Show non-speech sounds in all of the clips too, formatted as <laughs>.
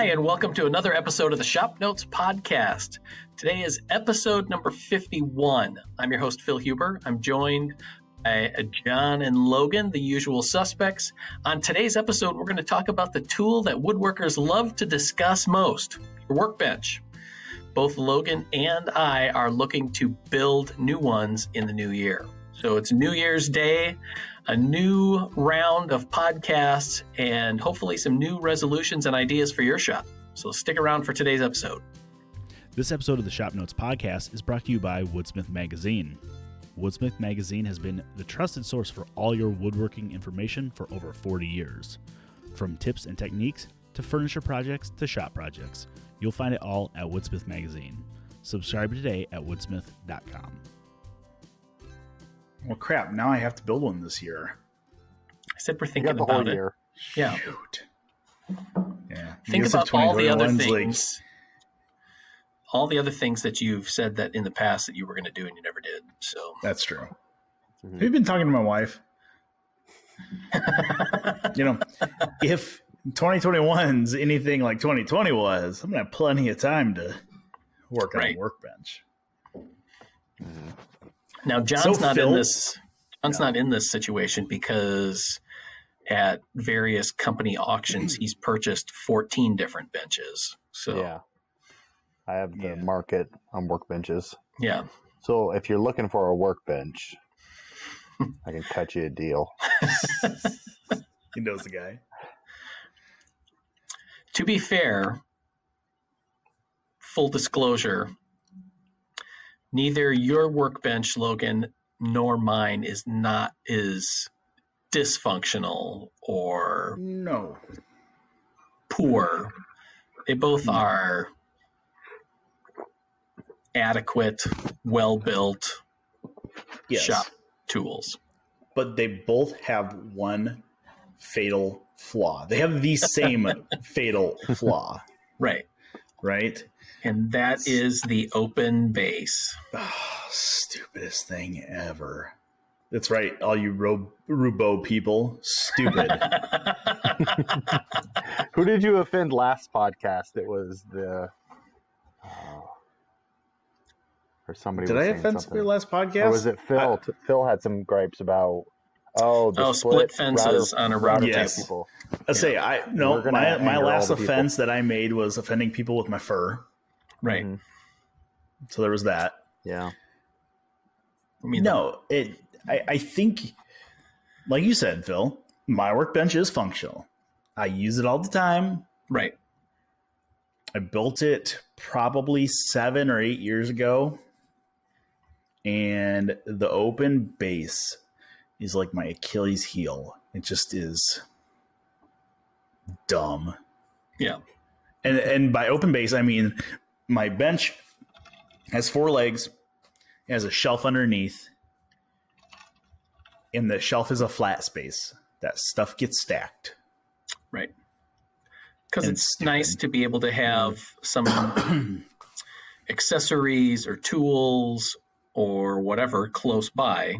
Hi, and welcome to another episode of the Shop Notes Podcast. Today is episode number 51. I'm your host, Phil Huber. I'm joined by uh, John and Logan, the usual suspects. On today's episode, we're going to talk about the tool that woodworkers love to discuss most your workbench. Both Logan and I are looking to build new ones in the new year. So it's New Year's Day, a new round of podcasts, and hopefully some new resolutions and ideas for your shop. So stick around for today's episode. This episode of the Shop Notes podcast is brought to you by Woodsmith Magazine. Woodsmith Magazine has been the trusted source for all your woodworking information for over 40 years. From tips and techniques to furniture projects to shop projects, you'll find it all at Woodsmith Magazine. Subscribe today at woodsmith.com. Well, crap. Now I have to build one this year. I said we're thinking got the whole about it. year. Yeah. Shoot. Yeah. Think Guess about all the other 2021's like- things. all the other things that you've said that in the past that you were going to do and you never did. So that's true. Mhm. Have you been talking to my wife? <laughs> You know, if 2021's anything like 2020 was, I'm gonna have plenty of time to work on Right. a workbench. Now John's So, not Phil- in this. John's No. not in this situation because at various company auctions he's purchased 14 different benches. So Yeah. I have the Yeah. market on workbenches. yeah. So if you're looking for a workbench, <laughs> I can cut you a deal. <laughs> He knows the guy. To be fair, full disclosure, neither your workbench, Logan, nor mine is not is dysfunctional or No. poor. They both No. are adequate, well built Yes. shop tools. But they both have one fatal flaw. They have the same <laughs> fatal flaw, Right. Right? And that is the open base. Oh, stupidest thing ever. That's right, all you Ro- Roubo people. Stupid. <laughs> Who did you offend last podcast? It was the. Oh, or somebody. Did was I offend something. your last podcast? Or was it Phil? T- Phil had some gripes about. Oh, the Oh, split fences router- on a router router Yes. people. I say I no. My my last the people. offense that I made was offending people with my fur. right. Mhm. So there was that. Yeah. I mean, No, it. I, I think, like you said, Phil, my workbench is functional. I use it all the time. right. I built it probably seven or eight years ago, and the open base is like my Achilles heel. It just is dumb. Yeah. And and by open base, I mean my bench has four legs, has a shelf underneath, and the shelf is a flat space. That stuff gets stacked. Right. Because it's stupid. nice to be able to have some accessories or tools or whatever close by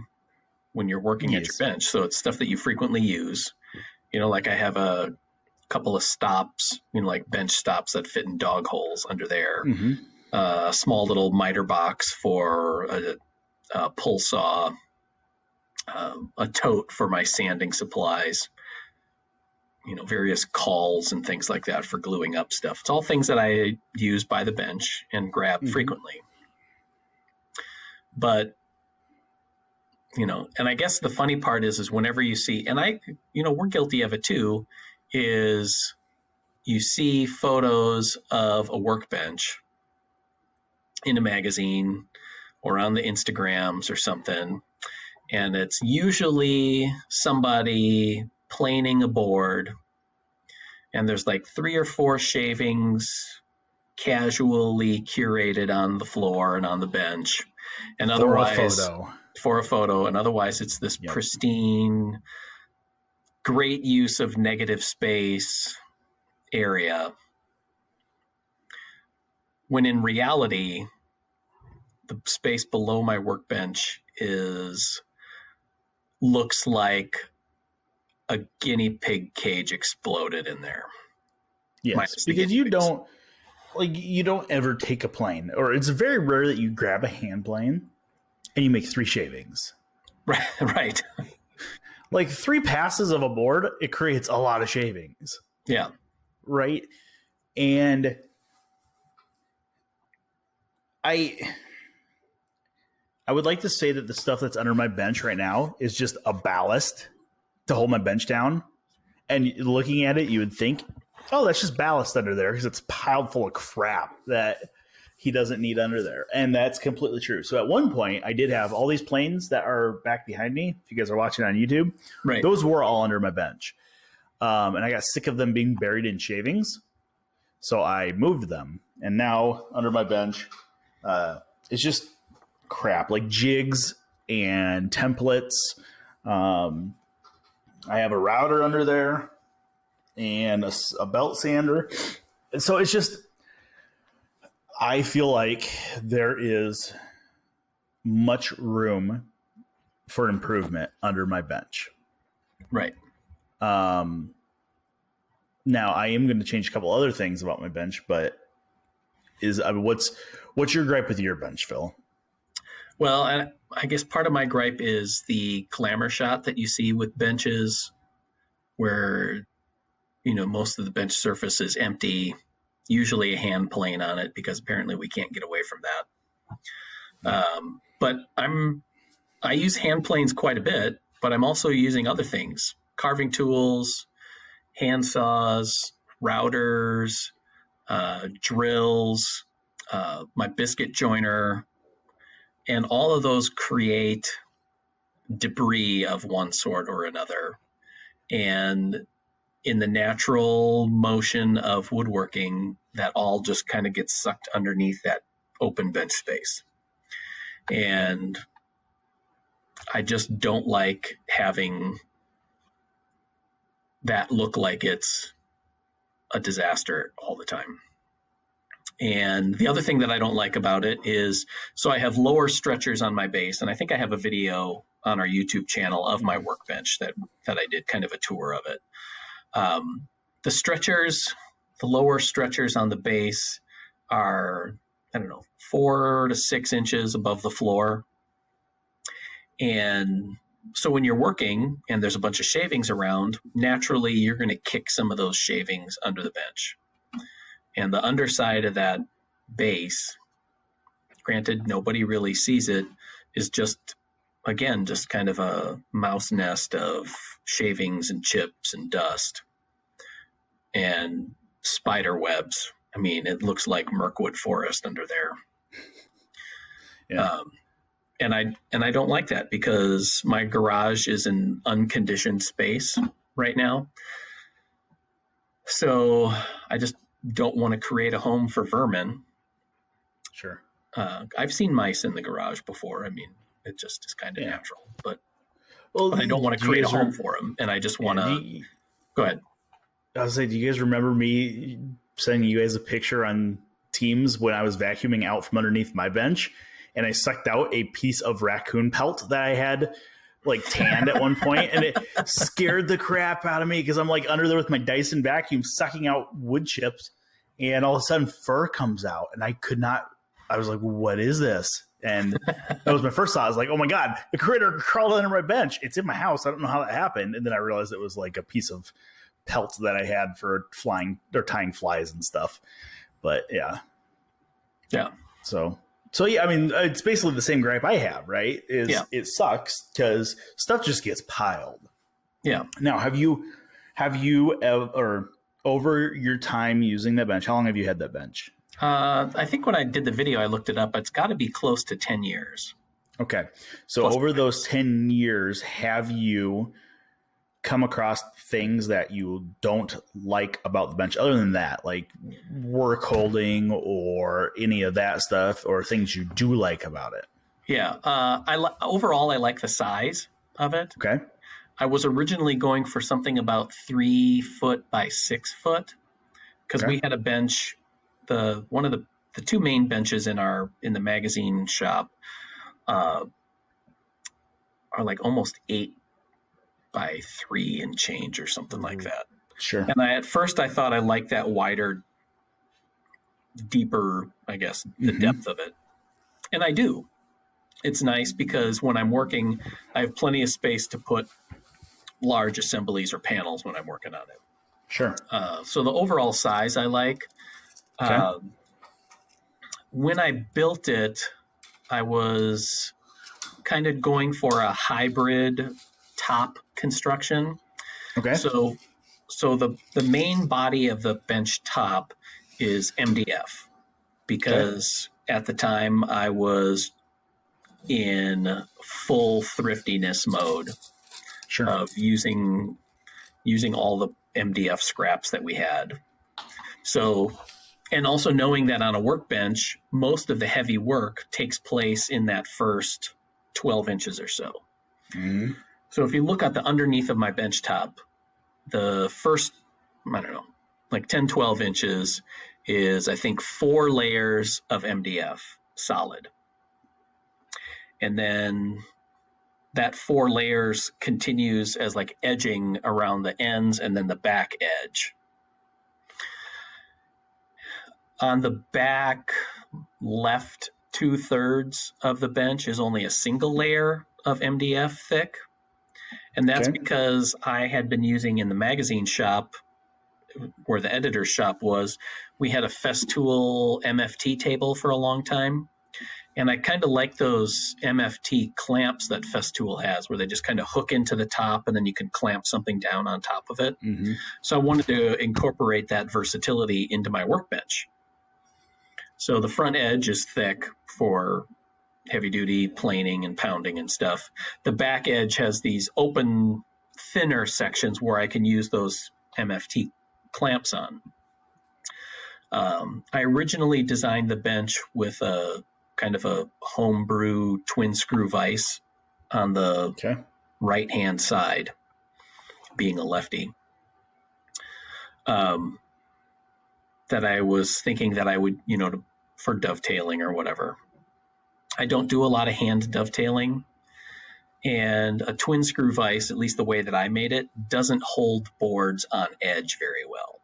when you're working at your bench. So it's stuff that you frequently use. You know, like I have a couple of stops, you know, like bench stops that fit in dog holes under there. Mhm. Uh, a small little miter box for a, a pull saw, um, a tote for my sanding supplies you know various cauls and things like that for gluing up stuff it's all things that i use by the bench and grab Mhm. frequently but you know and i guess the funny part is is whenever you see and i you know we're guilty of it too is you see photos of a workbench in a magazine or on the instagrams or something and it's usually somebody planing a board and there's like three or four shavings casually curated on the floor and on the bench and For otherwise photo. For a photo and otherwise it's this Yep. pristine great use of negative space area when in reality the space below my workbench is looks like a guinea pig cage exploded in there Yes, because you pigs. don't like you don't ever take a plane, or it's very rare that you grab a hand plane and you make three shavings. Right, <laughs> right. Like three passes of a board, it creates a lot of shavings, Yeah, right? And I I would like to say that the stuff that's under my bench right now is just a ballast to hold my bench down. And looking at it, you would think, oh, that's just ballast under there because it's piled full of crap that he doesn't need under there. And that's completely true. So at one point, I did have all these planes that are back behind me. If you guys are watching on YouTube, right. those were all under my bench. Um, and I got sick of them being buried in shavings. So I moved them. And now under my bench, uh, it's just crap like jigs and templates. Um, I have a router under there and a belt sander. And so it's just, I feel like there is much room for improvement under my bench. right. Um, now I am going to change a couple other things about my bench, but is I mean, what's what's your gripe with your bench, Phil? Well, I, I guess part of my gripe is the clamor shot that you see with benches where, you know, most of the bench surface is empty, usually a hand plane on it because apparently we can't get away from that. Um, but I'm, I use hand planes quite a bit, but I'm also using other things, carving tools, hand saws, routers, uh, drills, uh, my biscuit joiner, and all of those create debris of one sort or another. And in the natural motion of woodworking, that all just kind of gets sucked underneath that open bench space. And I just don't like having that look like it's a disaster all the time. And the other thing that I don't like about it is so I have lower stretchers on my base, and I think I have a video on our YouTube channel of my workbench that that I did kind of a tour of it. Um, the stretchers, the lower stretchers on the base are I don't know four to six inches above the floor, and so when you're working and there's a bunch of shavings around, naturally you're going to kick some of those shavings under the bench. And the underside of that base granted nobody really sees it is just again just kind of a mouse nest of shavings and chips and dust. And spider webs i mean it looks like mirkwood forest under there <laughs> Yeah. um, and i and i don't like that because my garage is an unconditioned space right now so i just don't want to create a home for vermin. Sure. Uh, I've seen mice in the garage before. I mean, it just is kind of Yeah. natural, but, Well, but I don't want to create a home rem- for them. And I just want to go ahead. I was say, do you guys remember me sending you guys a picture on Teams when I was vacuuming out from underneath my bench, and I sucked out a piece of raccoon pelt that I had like tanned at one point, and it scared the crap out of me because I'm like under there with my Dyson vacuum sucking out wood chips, and all of a sudden fur comes out, and I could not. I was like, "What is this?" And that was my first thought. I was like, "Oh my god, the critter crawled under my bench. It's in my house. I don't know how that happened." And then I realized it was like a piece of pelt that I had for flying or tying flies and stuff. But yeah, Yeah. So so yeah, I mean, it's basically the same gripe I have, right? Is Yeah. it sucks because stuff just gets piled. Yeah. Now, have you have you ever, or over your time using that bench? How long have you had that bench? Uh, I think when I did the video, I looked it up. It's got to be close to 10 years. Okay. So Plus over those 10 years, have you come across things that you don't like about the bench other than that, like work holding or any of that stuff or things you do like about it? Yeah. Uh, I li- overall, I like the size of it. Okay. I was originally going for something about three foot by six foot because Okay. we had a bench. The one of the the two main benches in our in the magazine shop uh, are like almost eight by three and change or something like that. Sure. And I, at first, I thought I liked that wider, deeper, I guess, the Mhm. depth of it. And I do. It's nice because when I'm working, I have plenty of space to put large assemblies or panels when I'm working on it. Sure. Uh, so the overall size I like. Okay. Um, when I built it, I was kind of going for a hybrid top construction. Okay. So, so the the main body of the bench top is MDF because at the time I was in full thriftiness mode sure. of using using all the MDF scraps that we had. So, and also knowing that on a workbench, most of the heavy work takes place in that first 12 inches or so. Mhm. So if you look at the underneath of my bench top, the first, I don't know, like 10, 12 inches is, I think, four layers of MDF solid. And then that four layers continues as like edging around the ends and then the back edge. On the back left two thirds of the bench is only a single layer of MDF thick. And that's Okay. because I had been using in the magazine shop where the editor's shop was, we had a Festool MFT table for a long time. And I kind of like those MFT clamps that Festool has, where they just kind of hook into the top and then you can clamp something down on top of it. Mhm. So I wanted to incorporate that versatility into my workbench. So the front edge is thick for heavy duty planing and pounding and stuff. The back edge has these open, thinner sections where I can use those MFT clamps on. Um, I originally designed the bench with a kind of a homebrew twin screw vise on the Okay. right hand side, being a lefty. Um, that I was thinking that I would, you know, to, for dovetailing or whatever. I don't do a lot of hand dovetailing. And a twin screw vise, at least the way that I made it, doesn't hold boards on edge very well,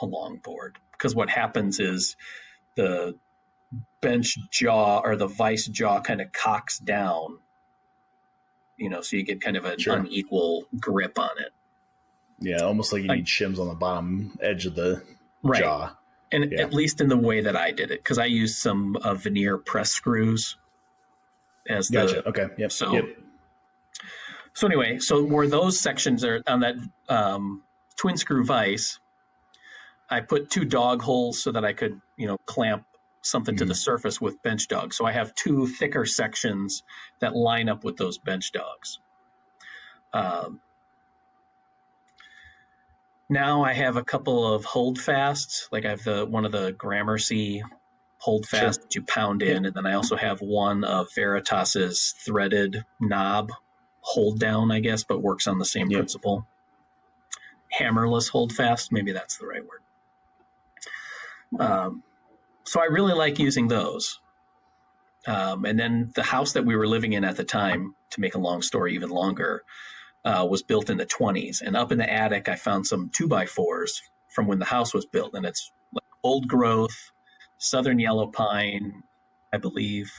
a long board. Because what happens is the bench jaw or the vice jaw kind of cocks down you know, so you get kind of an Sure. unequal grip on it. Yeah, almost like you need shims on the bottom edge of the Right. jaw. And Yeah. at least in the way that I did it, because I used some uh, veneer press screws as the. Gotcha. Okay. Yep. So- yep. So anyway, so where those sections are on that um, twin screw vise, I put two dog holes so that I could, you know, clamp something to the surface with bench dogs. So I have two thicker sections that line up with those bench dogs. Um, now I have a couple of holdfasts, like I have the one of the Gramercy holdfast Sure. that you pound in, and then I also have one of Veritas's threaded knob hold down, I guess, but works on the same Yep. principle. Hammerless holdfast, maybe that's the right word. Um, so I really like using those. Um, and then the house that we were living in at the time, to make a long story even longer, uh, was built in the 20s. And up in the attic, I found some two by fours from when the house was built. And it's like old growth, southern yellow pine, I believe.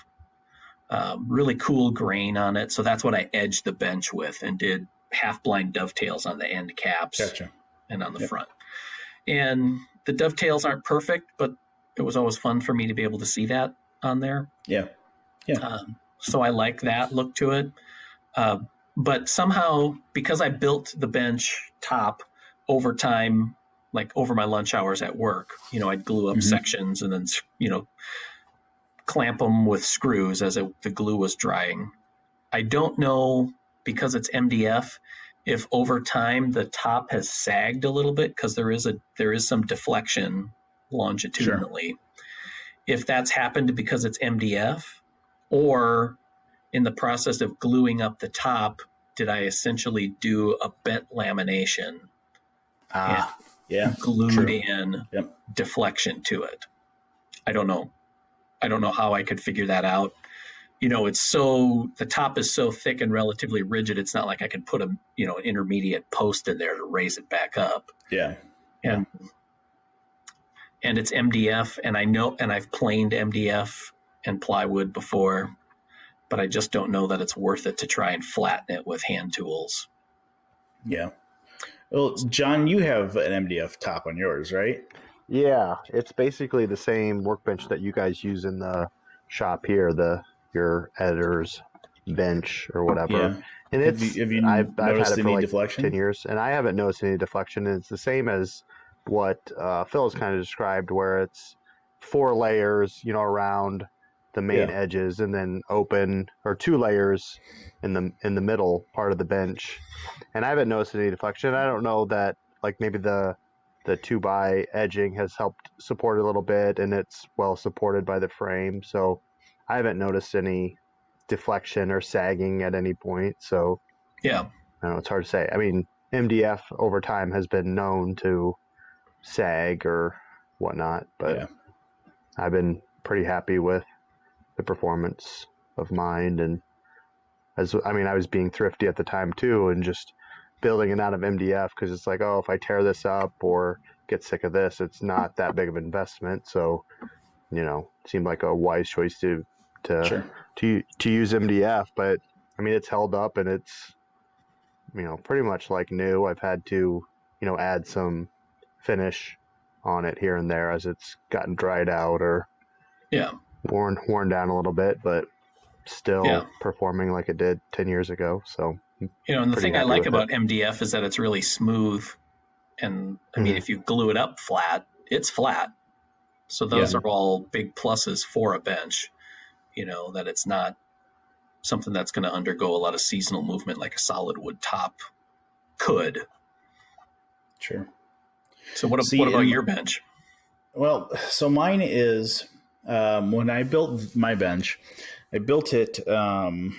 Um, really cool grain on it. So that's what I edged the bench with and did half blind dovetails on the end caps Gotcha. and on the Yep. front. And the dovetails aren't perfect, but it was always fun for me to be able to see that on there. Yeah. Um, so I like that look to it. Uh, but somehow, because I built the bench top over time, like over my lunch hours at work, you know, I'd glue up Mhm. sections and then, you know, clamp them with screws as it, the glue was drying. I don't know because it's MDF if over time the top has sagged a little bit because there is a there is some deflection longitudinally. If that's happened because it's MDF, or in the process of gluing up the top, did I essentially do a bent lamination, Ah. Yeah. glued True. in Yep. deflection to it? I don't know. I don't know how I could figure that out. you know, it's so the top is so thick and relatively rigid. It's not like I can put a you know an intermediate post in there to raise it back up. Yeah. And and it's MDF, and I know, and I've planed MDF and plywood before, but I just don't know that it's worth it to try and flatten it with hand tools. Yeah. Well, John, you have an MDF top on yours, right? Yeah, it's basically the same workbench that you guys use in the shop here, the your editor's bench or whatever. Yeah. And Have it's you, have you I've, I've had it for like deflection? ten years, and I haven't noticed any deflection. And It's the same as what uh, Phil has kind of described, where it's four layers, you know, around the main Yeah. edges, and then open or two layers in the in the middle part of the bench. And I haven't noticed any deflection. I don't know that like maybe the the two by edging has helped support a little bit, and it's well supported by the frame. So I haven't noticed any deflection or sagging at any point. So Yeah, I don't know, it's hard to say. I mean, MDF over time has been known to sag or whatnot, but Yeah. I've been pretty happy with the performance of mind And as I mean, I was being thrifty at the time too, and just building it out of MDF because it's like, oh, if I tear this up or get sick of this, it's not that big of an investment. So, you know, seemed like a wise choice to to Sure. to to use MDF, but I mean it's held up and it's you know pretty much like new. I've had to you know add some finish on it here and there as it's gotten dried out or yeah, worn worn down a little bit, but still Yeah. performing like it did ten years ago. So you know, and the thing I like with about MDF is that it's really smooth, and I mean, Mhm. if you glue it up flat, it's flat. So those Yeah. are all big pluses for a bench. You know that it's not something that's going to undergo a lot of seasonal movement like a solid wood top could. Sure. So what, See, what about and- your bench? Well, so mine is um, when I built my bench, I built it um,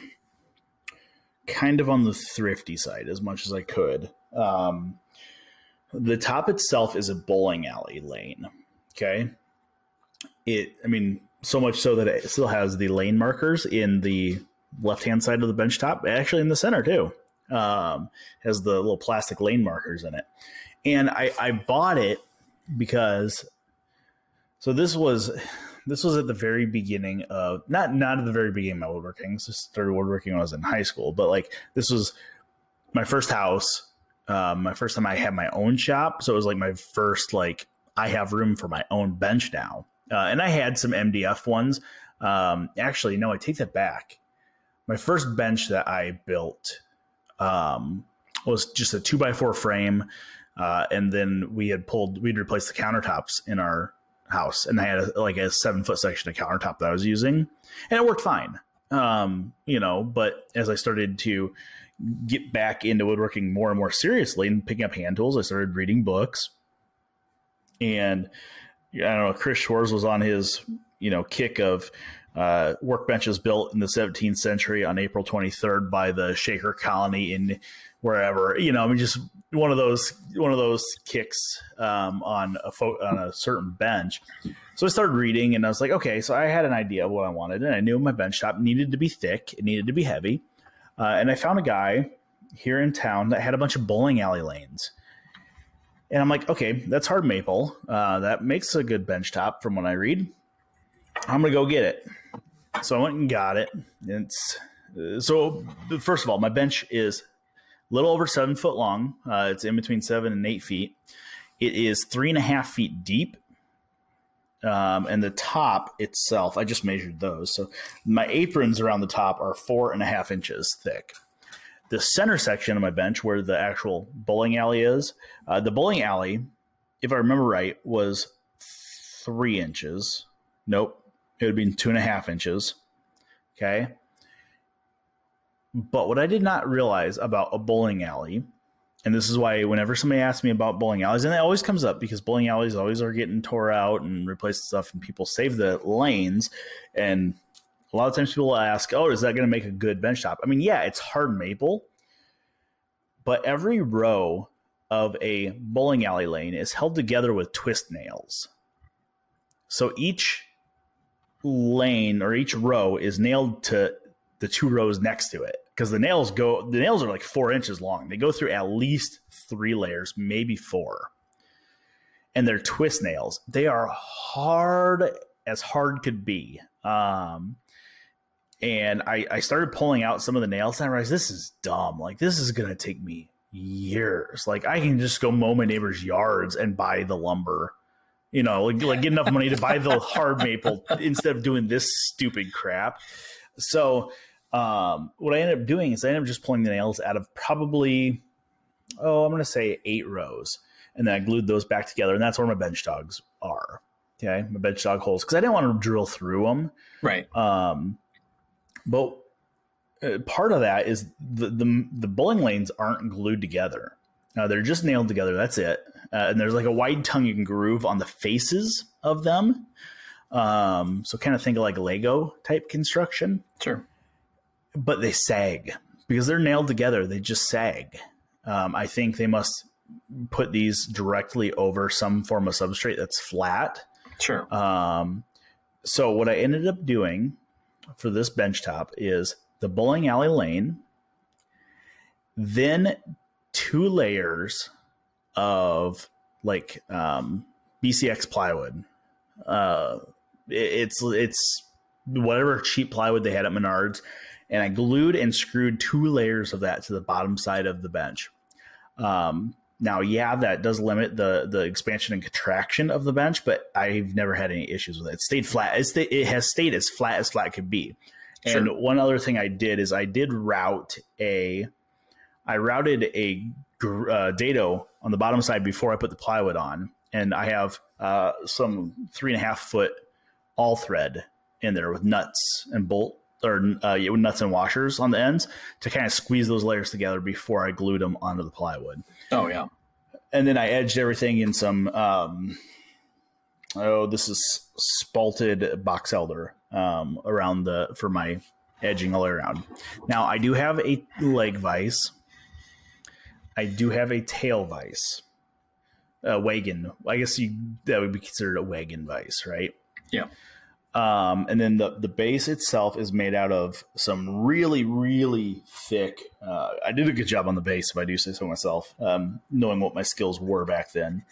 kind of on the thrifty side as much as I could. Um, the top itself is a bowling alley lane. Okay. It, I mean, so much so that it still has the lane markers in the left hand side of the bench top, actually in the center too. Um, has the little plastic lane markers in it. And I, I bought it because so this was this was at the very beginning of not not at the very beginning of my woodworking. This started woodworking when I was in high school, but like this was my first house, um, my first time I had my own shop. So it was like my first like I have room for my own bench now, uh, and I had some MDF ones. Um, actually, no, I take that back. My first bench that I built um, was just a two by four frame, uh, and then we had pulled we'd replaced the countertops in our house and I had a, like a seven foot section of countertop that I was using and it worked fine. Um, you know, but as I started to get back into woodworking more and more seriously and picking up hand tools, I started reading books and I don't know, Chris Schwarz was on his, you know, kick of uh, workbenches built in the 17th century on April 23rd by the Shaker colony in wherever, you know, I mean, just one of those one of those kicks um, on a fo- on a certain bench. So I started reading, and I was like, okay, so I had an idea of what I wanted, and I knew my bench top needed to be thick, it needed to be heavy, uh, and I found a guy here in town that had a bunch of bowling alley lanes. And I'm like, okay, that's hard maple. Uh, that makes a good bench top from what I read. I'm gonna go get it. So I went and got it. It's uh, so first of all, my bench is little over seven foot long. Uh, it's in between seven and eight feet. It is three and a half feet deep. Um, and the top itself, I just measured those. So my aprons around the top are four and a half inches thick. The center section of my bench, where the actual bowling alley is, uh, the bowling alley, if I remember right, was three inches. Nope, it would be two and a half inches. Okay. But what I did not realize about a bowling alley, and this is why whenever somebody asks me about bowling alleys, and it always comes up because bowling alleys always are getting tore out and replaced stuff, and people save the lanes. And a lot of times people ask, oh, is that going to make a good bench top? I mean, yeah, it's hard maple, but every row of a bowling alley lane is held together with twist nails. So each lane or each row is nailed to the two rows next to it because the nails go the nails are like four inches long they go through at least three layers maybe four and they're twist nails they are hard as hard could be um and I, I started pulling out some of the nails and I realized this is dumb. Like this is gonna take me years. Like I can just go mow my neighbor's yards and buy the lumber you know, like, like get enough money to buy the hard maple <laughs> instead of doing this stupid crap. So, um, what I ended up doing is I ended up just pulling the nails out of probably, oh, I'm going to say eight rows. And then I glued those back together. And that's where my bench dogs are. Okay. My bench dog holes. Cause I didn't want to drill through them. Right. Um, but uh, part of that is the, the, the bowling lanes aren't glued together. Uh, they're just nailed together. That's it. Uh, and there's like a wide tongue and groove on the faces of them. Um, so kind of think of like Lego type construction. Sure. But they sag because they're nailed together. They just sag. Um, I think they must put these directly over some form of substrate that's flat. Sure. Um, so what I ended up doing for this bench top is the bowling alley lane, then two layers of like um, BCX plywood. Uh, it, it's it's whatever cheap plywood they had at Menards, and I glued and screwed two layers of that to the bottom side of the bench. Um, now, yeah, that does limit the the expansion and contraction of the bench, but I've never had any issues with it. It stayed flat. It, stayed, it has stayed as flat as flat could be. And one other thing I did is I did route a, I routed a uh, dado on the bottom side before I put the plywood on, and I have uh, some three and a half foot all thread in there with nuts and bolt or uh, with nuts and washers on the ends to kind of squeeze those layers together before I glued them onto the plywood Oh yeah. and then I edged everything in some. Um, oh, this is spalted box elder um, around the for my edging all around. Now I do have a leg vise. I do have a tail vise, a wagon. I guess you that would be considered a wagon vise, right? Yeah. Um, and then the the base itself is made out of some really really thick. Uh, I did a good job on the base, if I do say so myself, um, knowing what my skills were back then.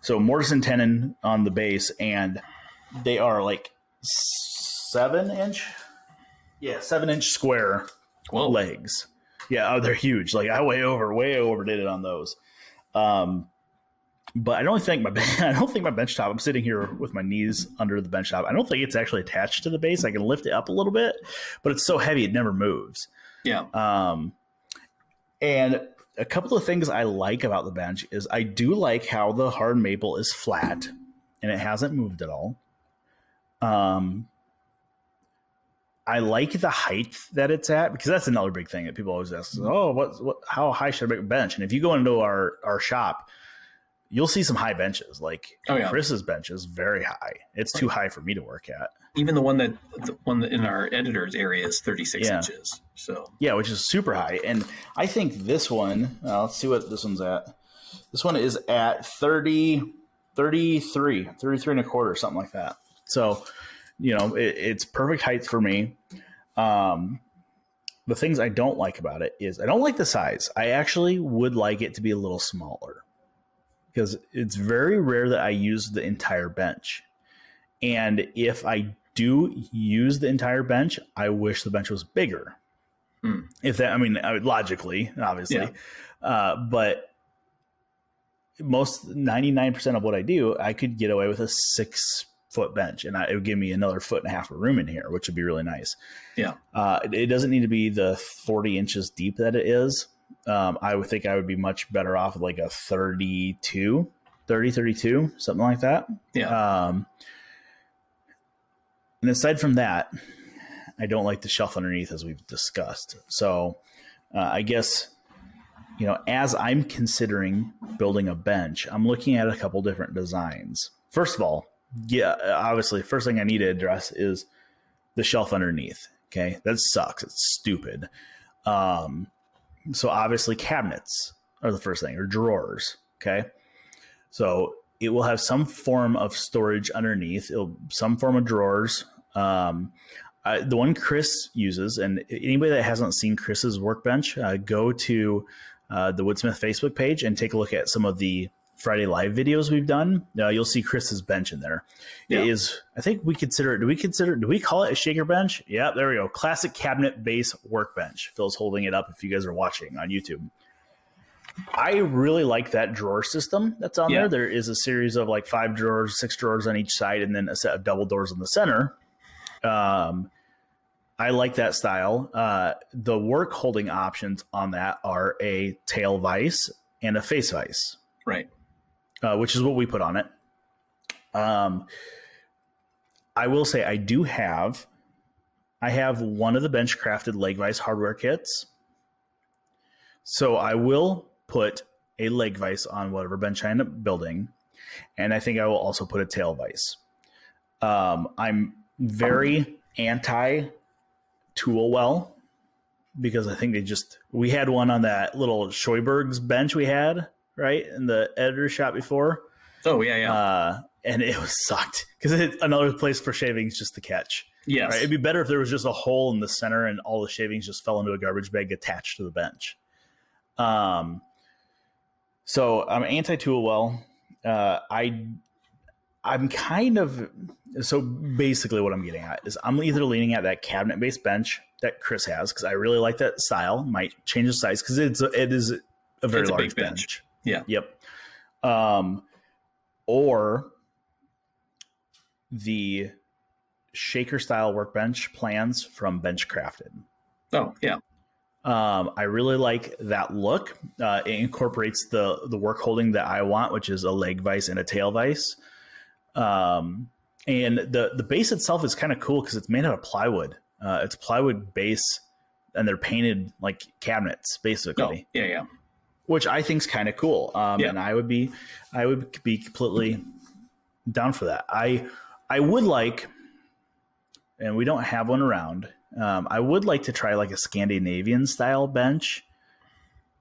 So mortise and tenon on the base, and they are like seven inch, yeah, seven inch square Whoa. legs. Yeah, oh, they're huge. Like I way over, way overdid it on those. Um, but I don't think my <laughs> I don't think my bench top. I'm sitting here with my knees under the bench top. I don't think it's actually attached to the base. I can lift it up a little bit, but it's so heavy it never moves. Yeah. Um, and a couple of things I like about the bench is I do like how the hard maple is flat and it hasn't moved at all. Um, I like the height that it's at because that's another big thing that people always ask. Oh, what, what, how high should I make a bench? And if you go into our, our shop, you'll see some high benches. Like Oh, yeah. Chris's bench is very high. It's too high for me to work at. Even the one that the one that in our editor's area is 36 Yeah. inches. So Yeah, which is super high. And I think this one, uh, let's see what this one's at. This one is at 30, 33, 33 and a quarter, something like that. So, you know, it, it's perfect height for me. Um, the things I don't like about it is I don't like the size. I actually would like it to be a little smaller because it's very rare that I use the entire bench. And if I do use the entire bench, I wish the bench was bigger. Hmm. If that, I mean, logically, obviously, Yeah. uh, but most 99% of what I do, I could get away with a six foot bench and I, it would give me another foot and a half of room in here, which would be really nice. Yeah. Uh, it, it doesn't need to be the 40 inches deep that it is. Um, I would think I would be much better off with like a 32, 30, 32, something like that. yeah. Um, and aside from that, I don't like the shelf underneath as we've discussed. So uh, I guess, you know, as I'm considering building a bench, I'm looking at a couple different designs. First of all, yeah, obviously, first thing I need to address is the shelf underneath. Okay, that sucks. It's stupid. Um, so obviously, cabinets are the first thing, or drawers. Okay, so it will have some form of storage underneath. It'll some form of drawers Um, the one Chris uses, and anybody that hasn't seen Chris's workbench, uh, go to uh, the Woodsmith Facebook page and take a look at some of the Friday live videos we've done. Uh, you'll see Chris's bench in there. Yeah. It is, I think we consider it. Do we consider? Do we call it a shaker bench? Yeah, there we go. Classic cabinet base workbench. Phil's holding it up. If you guys are watching on YouTube. I really like that drawer system that's on Yeah. there. There is a series of like five drawers, six drawers on each side, and then a set of double doors in the center. Um, I like that style. Uh, the work holding options on that are a tail vise and a face vise, Right. Uh, which is what we put on it. Um, I will say I do have, I have one of the Benchcrafted leg vise hardware kits. So I will put a leg vise on whatever bench I end up building, and I think I will also put a tail vise. Um, I'm very anti tool well because I think they just we had one on that little Scheuberg's bench we had right in the editor shop before, Oh yeah, yeah. uh, and it was sucked because another place for shavings just to catch. Yeah, Right? It'd be better if there was just a hole in the center and all the shavings just fell into a garbage bag attached to the bench. Um, so I'm anti tool well. Uh, I I'm kind of so basically what I'm getting at is I'm either leaning at that cabinet based bench that Chris has because I really like that style. Might change the size because it's a, it is a very It's a large bench. bench. Yeah. Yep. Um, or the shaker style workbench plans from Benchcrafted. oh yeah. Um, I really like that look. Uh, it incorporates the the work holding that I want, which is a leg vise and a tail vise. Um, and the the base itself is kind of cool because it's made out of plywood. Uh, it's plywood base, and they're painted like cabinets, basically Oh yeah, yeah. Which I think is kind of cool. Um, Yeah. And I would be, I would be completely down for that. I, I would like, and we don't have one around. Um, I would like to try like a Scandinavian style bench.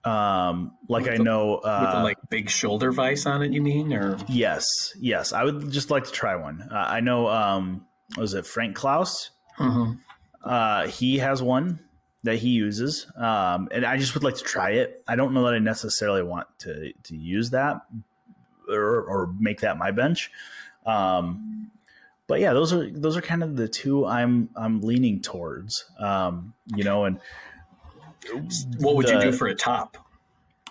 Um, like With I the- know, With the uh, like big shoulder vise on it, you mean? Or yes, yes, I would just like to try one. Uh, I know, um, was it Frank Klausz? Mhm. Uh, he has one that he uses, um, and I just would like to try it. I don't know that I necessarily want to to use that or, or make that my bench. Um, but yeah, those are those are kind of the two I'm I'm leaning towards. Um, you know, and what would you do for a top?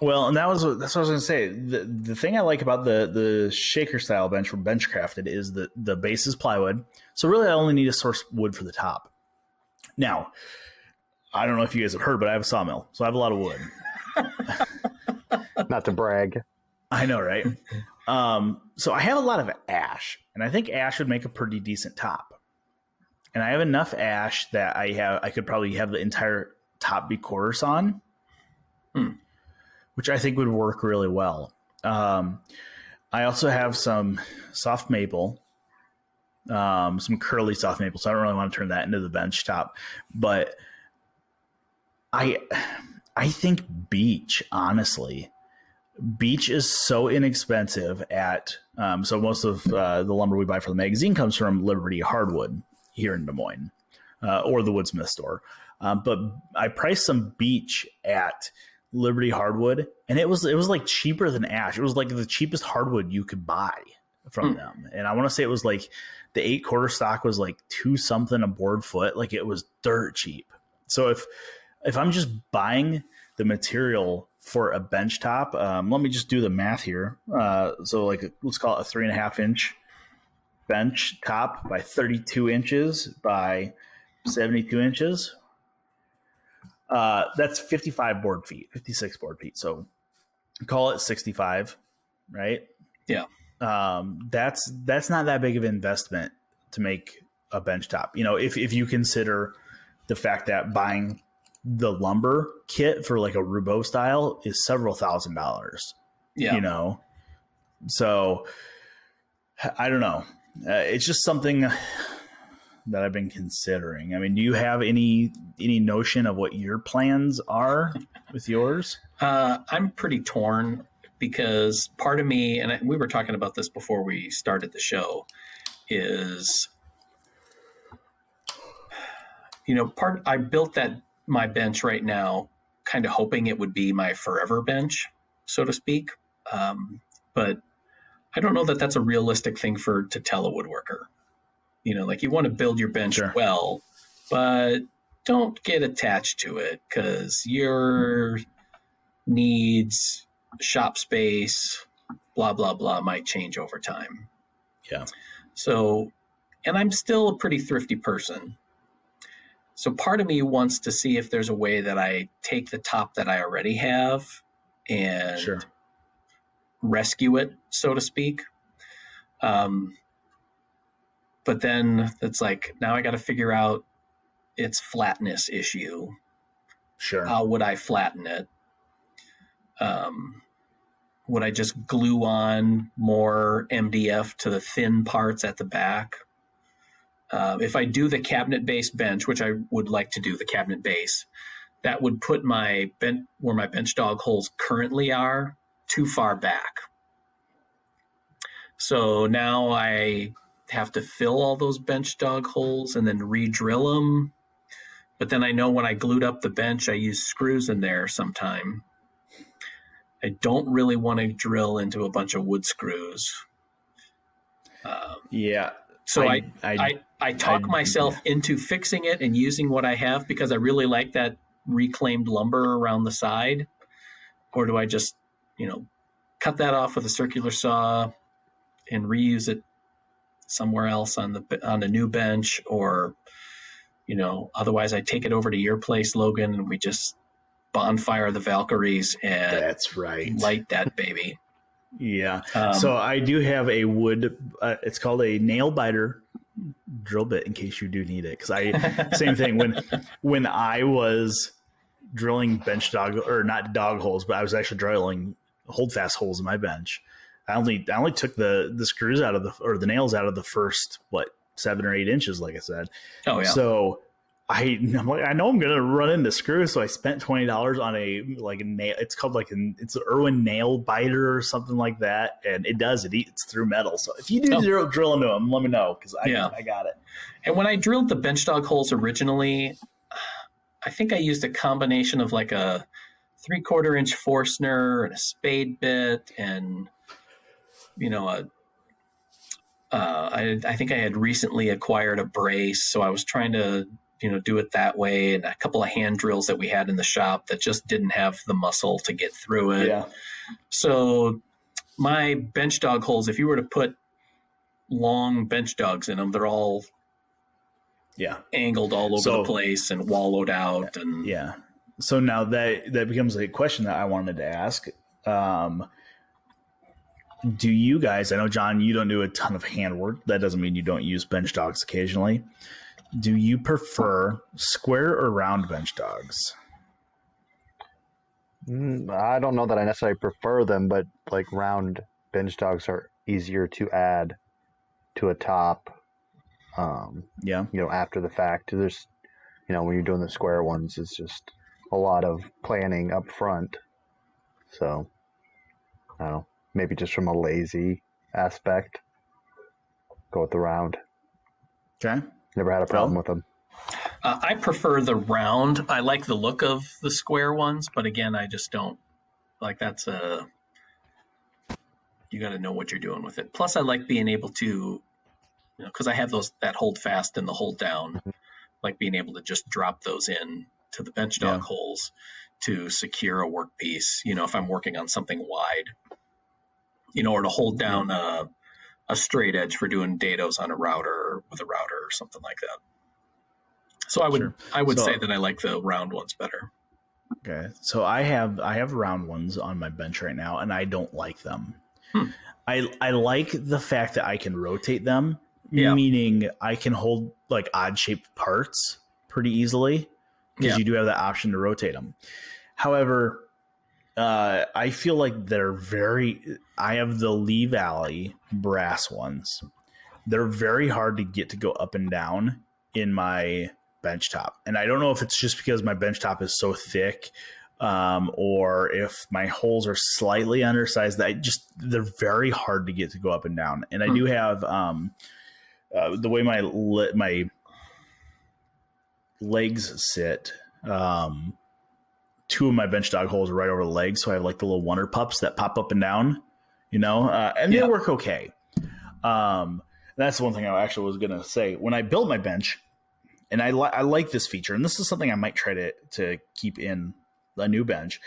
well, and that was that's what I was going to say. The the thing I like about the the shaker style bench from Benchcrafted is that the base is plywood. So really, I only need to source wood for the top. Now, I don't know if you guys have heard, but I have a sawmill, so I have a lot of wood. Not to brag. I know, right? um, so I have a lot of ash, and I think ash would make a pretty decent top. And I have enough ash that I have I could probably have the entire top be quarter sawn, Hmm. which I think would work really well. Um, I also have some soft maple, um, some curly soft maple, so I don't really want to turn that into the bench top, but I I think beech, honestly Beech is so inexpensive at um, so most of uh, the lumber we buy for the magazine comes from liberty hardwood here in des moines uh, or the woodsmith store. Um, but i priced some beech at liberty hardwood and it was it was like cheaper than ash. It was like the cheapest hardwood you could buy from Hmm. them. And i want to say it was like the eight quarter stock was like two something a board foot. Like it was dirt cheap. So if if i'm just buying the material for a bench top. Um, let me just do the math here. Uh, so, like, let's call it a three and a half inch bench top by 32 inches by 72 inches. Uh, that's 55 board feet, 56 board feet. So, call it 65, right? Yeah. Um, that's that's not that big of an investment to make a bench top. You know, if if you consider the fact that buying the lumber kit for like a Roubo style is several thousand dollars. Yeah. You know, so I don't know. Uh, it's just something that I've been considering. I mean, do you have any any notion of what your plans are <laughs> with yours? Uh, I'm pretty torn because part of me, and I, we were talking about this before we started the show, is you know, part I built that my bench right now, kind of hoping it would be my forever bench, so to speak. Um, but I don't know that that's a realistic thing for to tell a woodworker. You know, like you want to build your bench Sure. well, but don't get attached to it because your needs, shop space, blah blah blah might change over time. Yeah. So, and I'm still a pretty thrifty person. So part of me wants to see if there's a way that I take the top that I already have and Sure. rescue it, so to speak. Um, but then it's like now I got to figure out its flatness issue. Sure. How would I flatten it? Um, would I just glue on more MDF to the thin parts at the back? Uh, if I do the cabinet base bench, which I would like to do the cabinet base, that would put my bench where my bench dog holes currently are too far back. So now I have to fill all those bench dog holes and then re-drill them. But then I know when I glued up the bench, I used screws in there sometime. I don't really want to drill into a bunch of wood screws. Um, yeah. So I, I, I, I talk I- myself into fixing it and using what I have because I really like that reclaimed lumber around the side. Or do I just, you know, cut that off with a circular saw and reuse it somewhere else on the on a new bench or you know, otherwise I take it over to your place, Logan, and we just bonfire the Valkyries and that's right. light that baby. Yeah. Um, so I do have a wood. Uh, it's called a nail biter drill bit. In case you do need it, because I <laughs> same thing when when I was drilling bench dog or not dog holes, but I was actually drilling holdfast holes in my bench. I only I only took the the screws out of the or the nails out of the first what seven or eight inches, like I said. oh yeah. So I I'm like I know I'm gonna run into screws, so I spent twenty dollars on a like a nail. It's called like an it's an Irwin nail biter or something like that, and it does it eats through metal. So if you do Oh. drill, drill into them, let me know because I Yeah. I got it. And when I drilled the bench dog holes originally, I think I used a combination of like a three quarter inch Forstner and a spade bit and you know a uh, I, I think I had recently acquired a brace, so I was trying to you know do it that way, and a couple of hand drills that we had in the shop that just didn't have the muscle to get through it. Yeah, So my bench dog holes, if you were to put long bench dogs in them, they're all yeah, angled all over So- the place and wallowed out and yeah. So now that that becomes a question that I wanted to ask. Um, do you guys? I know John, you don't do a ton of hand work That doesn't mean you don't use bench dogs occasionally. Do you prefer square or round bench dogs? Mm, I don't know that I necessarily prefer them, but like round bench dogs are easier to add to a top. Um, Yeah. you know, after the fact, there's, you know, when you're doing the square ones, it's just a lot of planning up front. So, I don't know, maybe just from a lazy aspect, go with the round. Okay. Never had a problem with them. uh, I prefer the round. I like the look of the square ones, but again, I just don't like that's a you got to know what you're doing with it. Plus, I like being able to, you know, because I have those that hold fast and the hold down, like being able to just drop those in to the bench dog Yeah. holes to secure a workpiece. You know, if I'm working on something wide, you know, or to hold down a a straight edge for doing dados on a router with a router or something like that. So I would Sure. I would So- say that I like the round ones better. Okay. So I have I have round ones on my bench right now, and I don't like them. Hmm. I I like the fact that I can rotate them, Yeah. meaning I can hold like odd shaped parts pretty easily because Yeah. you do have the option to rotate them. However, uh, I feel like they're very. I have the Lee Valley brass ones. They're very hard to get to go up and down in my bench top, and I don't know if it's just because my bench top is so thick, um, or if my holes are slightly undersized. That I just they're very hard to get to go up and down, and I Hmm. do have um, uh, the way my li- my legs sit, um, two of my bench dog holes are right over the legs, so I have like the little wonder pups that pop up and down, you know, uh, and Yeah. they work okay. Um, that's the one thing I actually was gonna say when I built my bench, and I li- I like this feature, and this is something I might try to to keep in a new bench.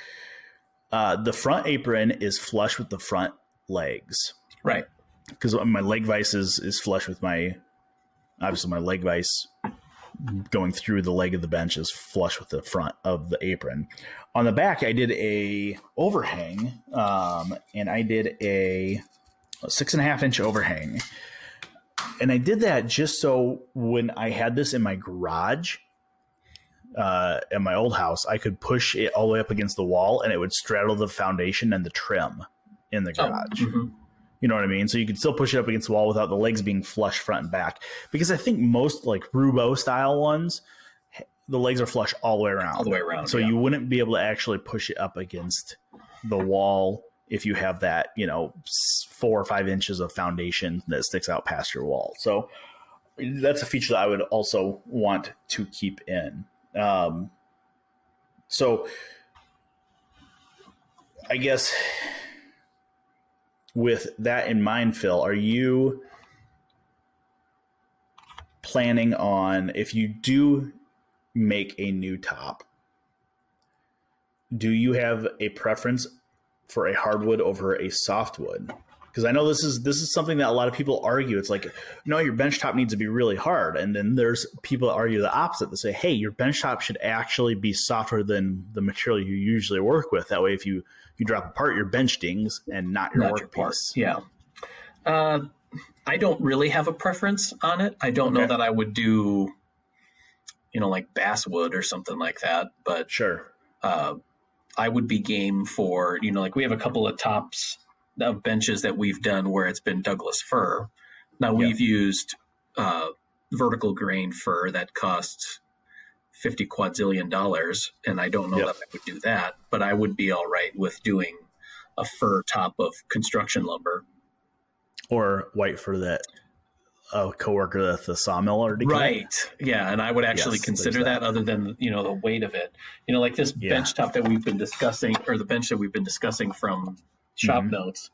Uh, the front apron is flush with the front legs Right. because my leg vise is, is flush with my obviously my leg vise going through the leg of the bench is flush with the front of the apron. On the back i did a overhang um, and i did a six and a half inch overhang. And i did that just so when i had this in my garage uh, at my old house i could push it all the way up against the wall and it would straddle the foundation and the trim in the Oh, garage. mhm. You know what I mean? So you can still push it up against the wall without the legs being flush front and back. Because I think most like Roubo style ones, the legs are flush all the way around. All the way around. So yeah. you wouldn't be able to actually push it up against the wall if you have that, you know, four or five inches of foundation that sticks out past your wall. So that's a feature that I would also want to keep in. Um, so I guess with that in mind, Phil, are you planning on if you do make a new top? Do you have a preference for a hardwood over a softwood? Because I know this is this is something that a lot of people argue. It's like, no, your bench top needs to be really hard, and then there's people that argue the opposite. That say, hey, your bench top should actually be softer than the material you usually work with. That way, if you you drop apart, your bench dings and not your Not work your part. Yeah. Uh, I don't really have a preference on it. I don't know that I would do, you know, like basswood or something like that. But Sure. uh, I would be game for, you know, like we have a couple of tops of benches that we've done where it's been Douglas fir. Now we've used uh, vertical grain fir that costs fifty quadzillion dollars, and I don't know Yep. that I would do that, but I would be all right with doing a fir top of construction lumber. Or white for that a coworker at the sawmill or Right. Yeah, and I would actually Yes, consider there's that. other than, you know, the weight of it. You know, like this Yeah. bench top that we've been discussing or the bench that we've been discussing from Shop Mhm. Notes.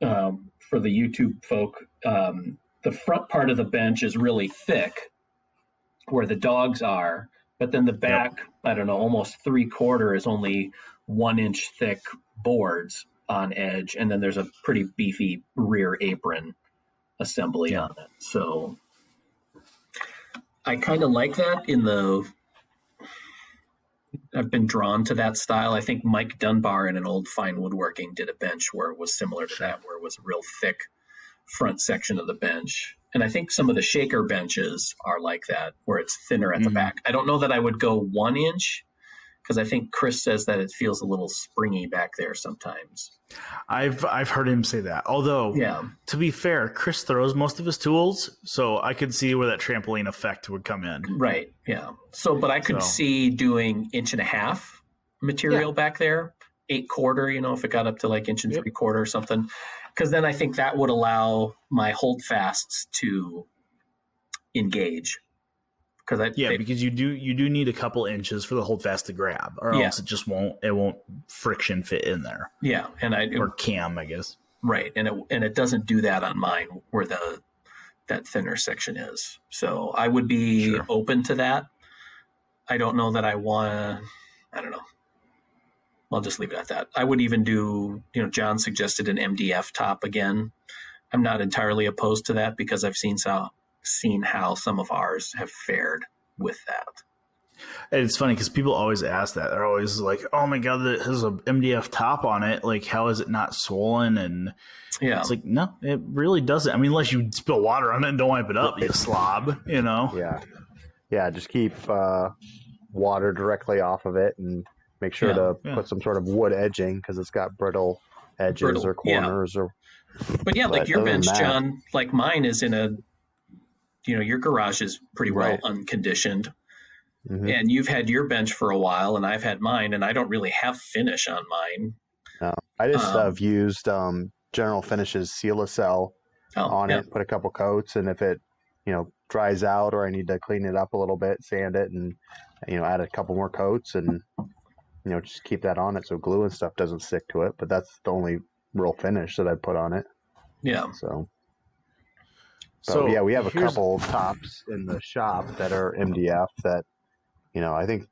Um, for the YouTube folk, um, the front part of the bench is really thick where the dogs are, but then the back, I don't know, almost three quarter is only one inch thick boards on edge, and then there's a pretty beefy rear apron assembly Yeah. on it. So I kind of like that in the. I've been drawn to that style. I think Mike Dunbar in an old fine woodworking did a bench where it was similar to that, where it was a real thick front section of the bench. And I think some of the shaker benches are like that, where it's thinner at the Mhm. back. I don't know that I would go one inch because I think Chris says that it feels a little springy back there sometimes. I've I've heard him say that. Although Yeah. to be fair, Chris throws most of his tools, so I could see where that trampoline effect would come in. Right. Yeah. So, but I could So- see doing inch and a half material back there, eight quarter, you know, if it got up to like inch and Yep. three quarter or something. Because then I think that would allow my holdfasts to engage. Because I, Yeah, because you do you do need a couple inches for the holdfast to grab, or Yeah. else it just won't it won't friction fit in there yeah, and I or cam, I guess. right, and it and it doesn't do that on mine where the that thinner section is. So I would be Sure. open to that. I don't know that I want to. I don't know. I'll just leave it at that. I would even do. You know, John suggested an MDF top again. I'm not entirely opposed to that because I've seen how seen how some of ours have fared with that. And it's funny because people always ask that. They're always like, "Oh my god, that has a MDF top on it. Like, how is it not swollen?" And Yeah, it's like, no, it really doesn't. I mean, unless you spill water on it and don't wipe it up, you slob. You know? Yeah, yeah. Just keep uh, water directly off of it, and make sure Yeah, to yeah. put some sort of wood edging because it's got brittle edges Brittle, or yeah. corners or but yeah, like But your bench, John, like mine is in a. You know, your garage is pretty well Right. unconditioned. Mhm. and you've had your bench for a while and i've had mine and i don't really have finish on mine I just Um, have used um, General Finishes Seal-A-Cell oh, on yeah. it, put a couple coats, and if it you know dries out or I need to clean it up a little bit, sand it, and you know add a couple more coats and you know just keep that on it so glue and stuff doesn't stick to it. But that's the only real finish that I put on it. Yeah. So. So yeah, we have a couple tops in the shop that are MDF that, you know, I think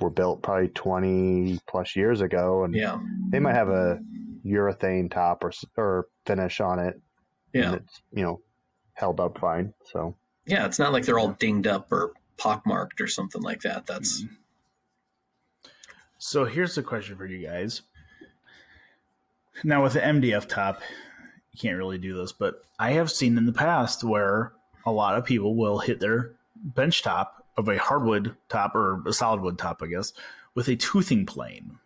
were built probably 20 plus years ago and Yeah. they might have a urethane top or or finish on it Yeah. and it's you know held up fine so Yeah. It's not like they're all dinged up or pockmarked or something like that. That's mm-hmm. So here's the question for you guys. Now with the MDF top, you can't really do this, but I have seen in the past where a lot of people will hit their bench top of a hardwood top or a solid wood top, I guess, with a toothing plane.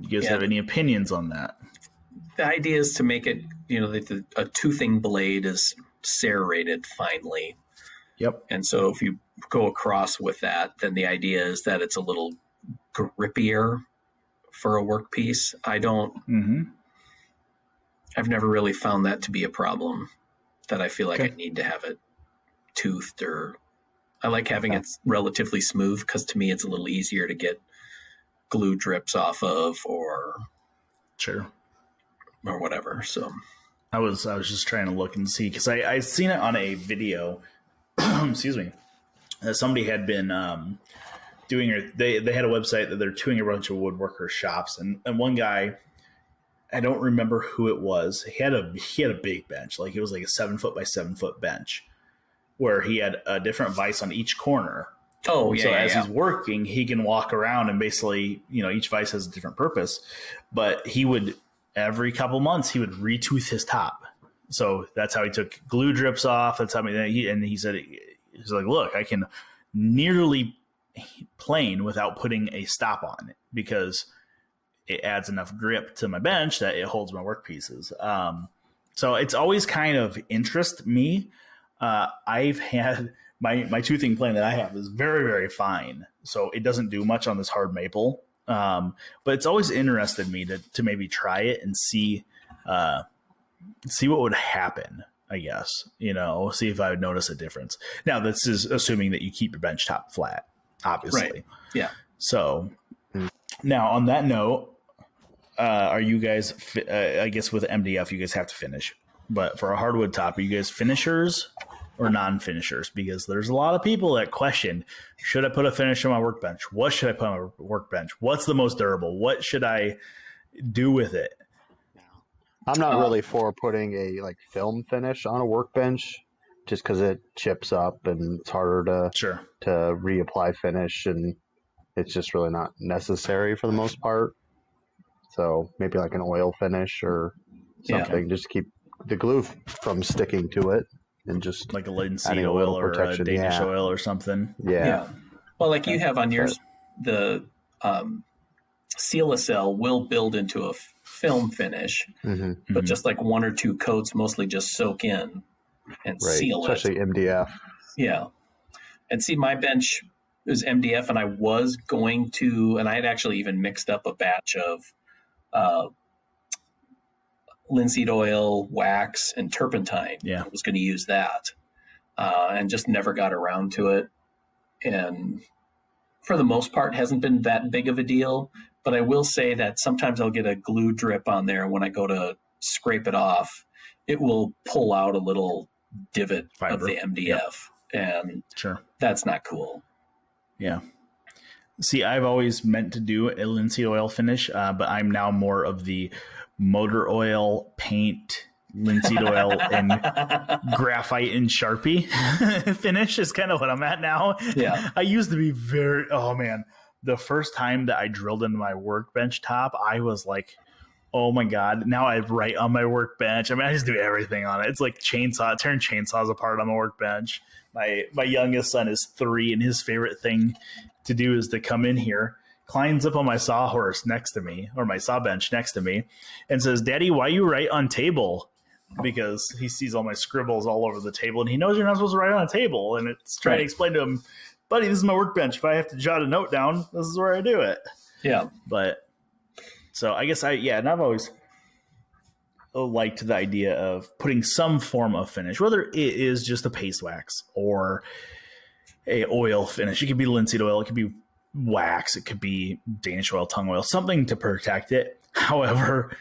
You guys Yeah. have any opinions on that? the idea is to make it, you know, that the, a toothing blade is serrated finely. Yep. And so if you go across with that, then the idea is that it's a little grippier for a workpiece. I don't, Mm-hmm. I've never really found that to be a problem that I feel like Okay. I need to have it toothed or I like having it relatively smooth because to me it's a little easier to get glue drips off of or Sure. or whatever. So I was I was just trying to look and see because I I seen it on a video. <clears throat> excuse me. That somebody had been um, doing it. They they had a website that they're doing a bunch of woodworker shops, and and one guy, I don't remember who it was. He had a he had a big bench, like it was like a seven foot by seven foot bench, where he had a different vice on each corner. Oh yeah, so yeah, as yeah. he's working, he can walk around and basically, you know, each vice has a different purpose. But he would every couple months he would retooth his top. So that's how he took glue drips off. That's how he and he said he's like, look, I can nearly plane without putting a stop on it because it adds enough grip to my bench that it holds my work pieces. Um, so it's always kind of interest me. Uh, I've <laughs> had my my toothing plane that I have is very very fine, so it doesn't do much on this hard maple. Um, but it's always interested me to to maybe try it and see uh, see what would happen. I guess you know, see if I would notice a difference. Now this is assuming that you keep your bench top flat, obviously. Right. Yeah. So Hmm. now on that note, uh, are you guys? fi- Uh, I guess with MDF, you guys have to finish. But for a hardwood top, are you guys finishers or non-finishers? Because there's a lot of people that question: Should I put a finish on my workbench? What should I put on my workbench? What's the most durable? What should I do with it? i'm not Uh, really for putting a like film finish on a workbench just because it chips up and it's harder to Sure. to reapply finish and it's just really not necessary for the most part so maybe like an oil finish or Yeah. something just to keep the glue f- from sticking to it and just Like a linseed Adding a oil little or a Danish yeah. oil or something. yeah, Well, like you have on yours, the um, Seal-A-Cell will build into a f- film finish, hmm but Mhm. just like one or two coats mostly just soak in and right seal it. especially mdf Yeah. And see, my bench is MDF, and I was going to, and I had actually even mixed up a batch of uh, linseed oil, wax, and turpentine. Yeah. I was going to use that uh, and just never got around to it. And for the most part, hasn't been that big of a deal. But I will say that sometimes I'll get a glue drip on there when I go to scrape it off. It will pull out a little divot of the MDF, and Sure. that's not cool. Yeah. See, I've always meant to do a linseed oil finish, uh, but I'm now more of the motor oil, paint, linseed oil, and <laughs> graphite and Sharpie <laughs> finish is kind of what I'm at now. Yeah. <laughs> I used to be very, oh man, the first time that I drilled into my workbench top, I was like, oh my God, now I write on my workbench. I mean, I just do everything on it. It's like chainsaw, tearing chainsaws apart on the workbench. My, my youngest son is three, and his favorite thing to do is to come in here, climbs up on my sawhorse next to me, or my saw bench next to me, and says, Daddy, why you write on table? Because he sees all my scribbles all over the table, and he knows you're not supposed to write on a table. And it's trying to explain to him, buddy, this is my workbench. If I have to jot a note down, this is where I do it. Yeah. But so I guess I, yeah, and I've always, liked the idea of putting some form of finish, whether it is just a paste wax or a oil finish. It could be linseed oil, it could be wax, it could be Danish oil, tung oil, something to protect it. <laughs> However,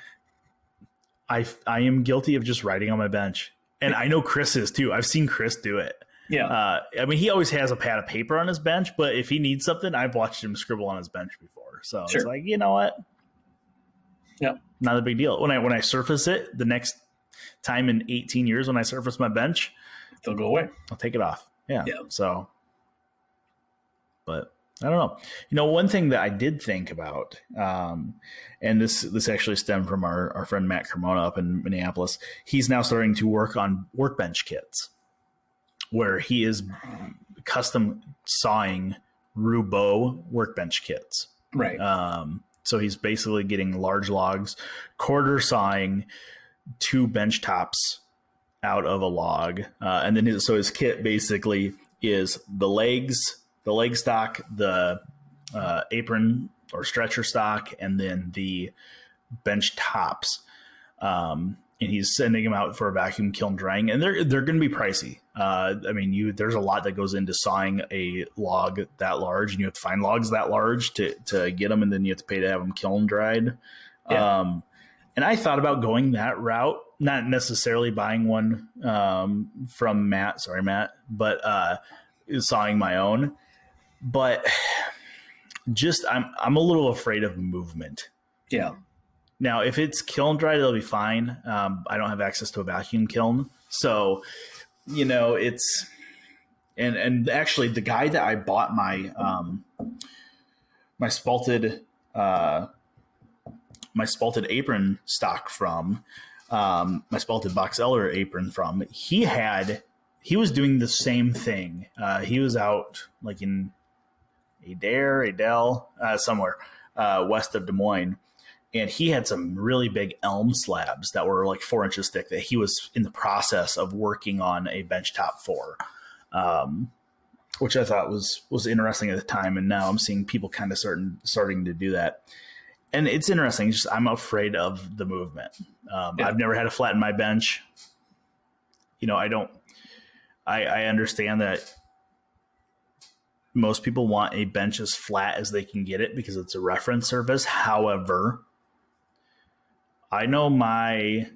I I am guilty of just writing on my bench, and I know Chris is too. I've seen Chris do it. Yeah. Uh, I mean, he always has a pad of paper on his bench, but if he needs something, I've watched him scribble on his bench before. So Sure. it's like, you know what? Yeah. Not a big deal. When I when I surface it, the next time in 18 years when I surface my bench, They'll go away. I'll take it off. Yeah. Yeah. So, but I don't know. You know, one thing that I did think about, um, and this this actually stemmed from our, our friend Matt Cremona up in Minneapolis. He's now starting to work on workbench kits, where he is custom sawing Roubo workbench kits. Right. Um, so he's basically getting large logs, quarter sawing two bench tops out of a log, uh, and then his, so his kit basically is the legs, the leg stock, the uh, apron or stretcher stock, and then the bench tops. Um, and he's sending them out for a vacuum kiln drying, and they're they're going to be pricey. Uh, I mean, you there's a lot that goes into sawing a log that large, and you have to find logs that large to to get them, and then you have to pay to have them kiln dried. Yeah. Um, and I thought about going that route, not necessarily buying one um, from Matt. Sorry, Matt, but uh, sawing my own. But <sighs> just I'm I'm a little afraid of movement. yeah. Now, if it's kiln dried, it'll be fine. Um, I don't have access to a vacuum kiln, so you know it's and and actually the guy that I bought my um, my spalted uh, my spalted apron stock from, um, my spalted box elder apron from, he had he was doing the same thing. Uh, he was out like in Adair, Adel, uh, somewhere uh, west of Des Moines and he had some really big elm slabs that were like four inches thick that he was in the process of working on a bench top for um, which i thought was was interesting at the time and now i'm seeing people kind of starting starting to do that and it's interesting just i'm afraid of the movement um, Yeah. i've never had a flat in my bench you know i don't i i understand that most people want a bench as flat as they can get it because it's a reference surface. However, I know my